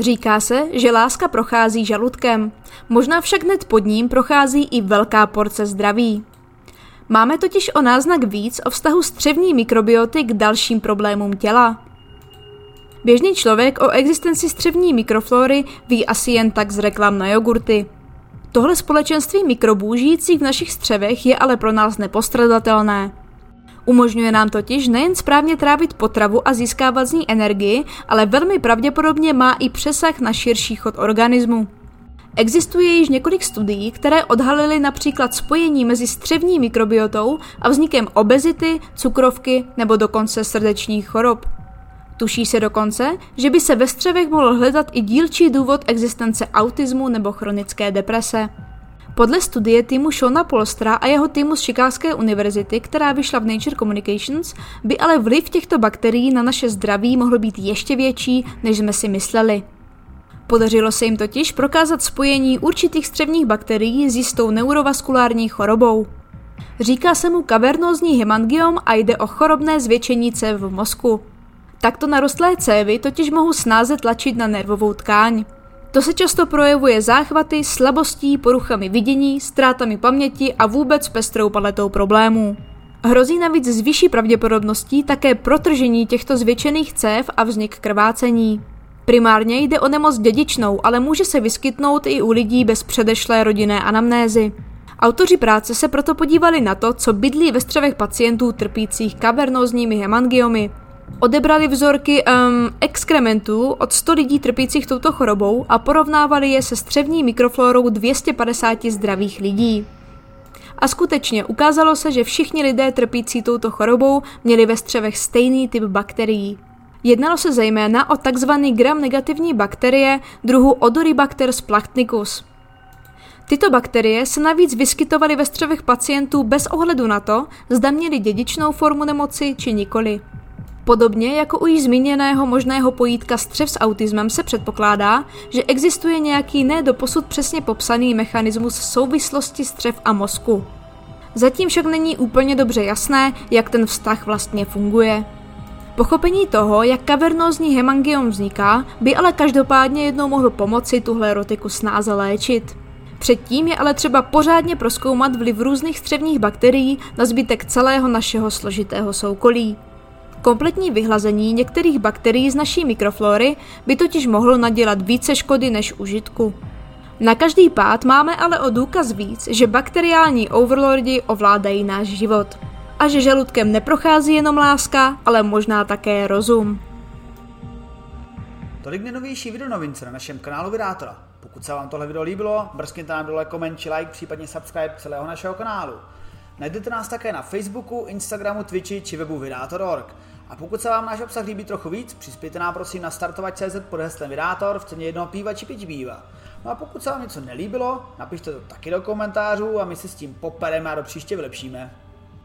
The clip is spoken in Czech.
Říká se, že láska prochází žaludkem, možná však hned pod ním prochází i velká porce zdraví. Máme totiž o náznak víc o vztahu střevní mikrobioty k dalším problémům těla. Běžný člověk o existenci střevní mikroflory ví asi jen tak z reklam na jogurty. Tohle společenství mikrobů žijících v našich střevech je ale pro nás nepostradatelné. Umožňuje nám totiž nejen správně trávit potravu a získávat z ní energii, ale velmi pravděpodobně má i přesah na širší chod organismu. Existuje již několik studií, které odhalily například spojení mezi střevní mikrobiotou a vznikem obezity, cukrovky nebo dokonce srdečních chorob. Tuší se dokonce, že by se ve střevech mohl hledat i dílčí důvod existence autismu nebo chronické deprese. Podle studie týmu Shona Polstra a jeho týmu z Chicagské univerzity, která vyšla v Nature Communications, by ale vliv těchto bakterií na naše zdraví mohl být ještě větší, než jsme si mysleli. Podařilo se jim totiž prokázat spojení určitých střevních bakterií s jistou neurovaskulární chorobou. Říká se mu kavernózní hemangiom a jde o chorobné zvětšení cév v mozku. Takto narostlé cévy totiž mohou snáze tlačit na nervovou tkáň. To se často projevuje záchvaty, slabostí, poruchami vidění, ztrátami paměti a vůbec pestrou paletou problémů. Hrozí navíc s vyšší pravděpodobností také protržení těchto zvětšených cév a vznik krvácení. Primárně jde o nemoc dědičnou, ale může se vyskytnout i u lidí bez předešlé rodinné anamnézy. Autoři práce se proto podívali na to, co bydlí ve střevech pacientů trpících kavernózními hemangiomy. Odebrali vzorky um, exkrementů od 100 lidí trpících touto chorobou a porovnávali je se střevní mikroflorou 250 zdravých lidí. A skutečně ukázalo se, že všichni lidé trpící touto chorobou měli ve střevech stejný typ bakterií. Jednalo se zejména o tzv. gram-negativní bakterie druhu Odoribacter splachnicus. Tyto bakterie se navíc vyskytovaly ve střevech pacientů bez ohledu na to, zda měli dědičnou formu nemoci či nikoli. Podobně jako u již zmíněného možného pojítka střev s autismem se předpokládá, že existuje nějaký ne doposud přesně popsaný mechanismus souvislosti střev a mozku. Zatím však není úplně dobře jasné, jak ten vztah vlastně funguje. Pochopení toho, jak kavernózní hemangiom vzniká, by ale každopádně jednou mohl pomoci tuhle rotiku snáze léčit. Předtím je ale třeba pořádně proskoumat vliv různých střevních bakterií na zbytek celého našeho složitého soukolí. Kompletní vyhlazení některých bakterií z naší mikroflory by totiž mohlo nadělat více škody než užitku. Na každý pád máme ale o důkaz víc, že bakteriální overlordi ovládají náš život. A že žaludkem neprochází jenom láska, ale možná také rozum. Tolik nejnovější videonovince na našem kanálu Vydátora. Pokud se vám tohle video líbilo, mrzkněte nám dole koment či like, případně subscribe celého našeho kanálu. Najdete nás také na Facebooku, Instagramu, Twitchi či webu Vydátor.org. A pokud se vám náš obsah líbí trochu víc, přispějte nám prosím na startovat.cz pod heslem Vydátor v ceně jednoho píva či pěti píva. No a pokud se vám něco nelíbilo, napište to taky do komentářů a my si s tím popereme a do příště vylepšíme.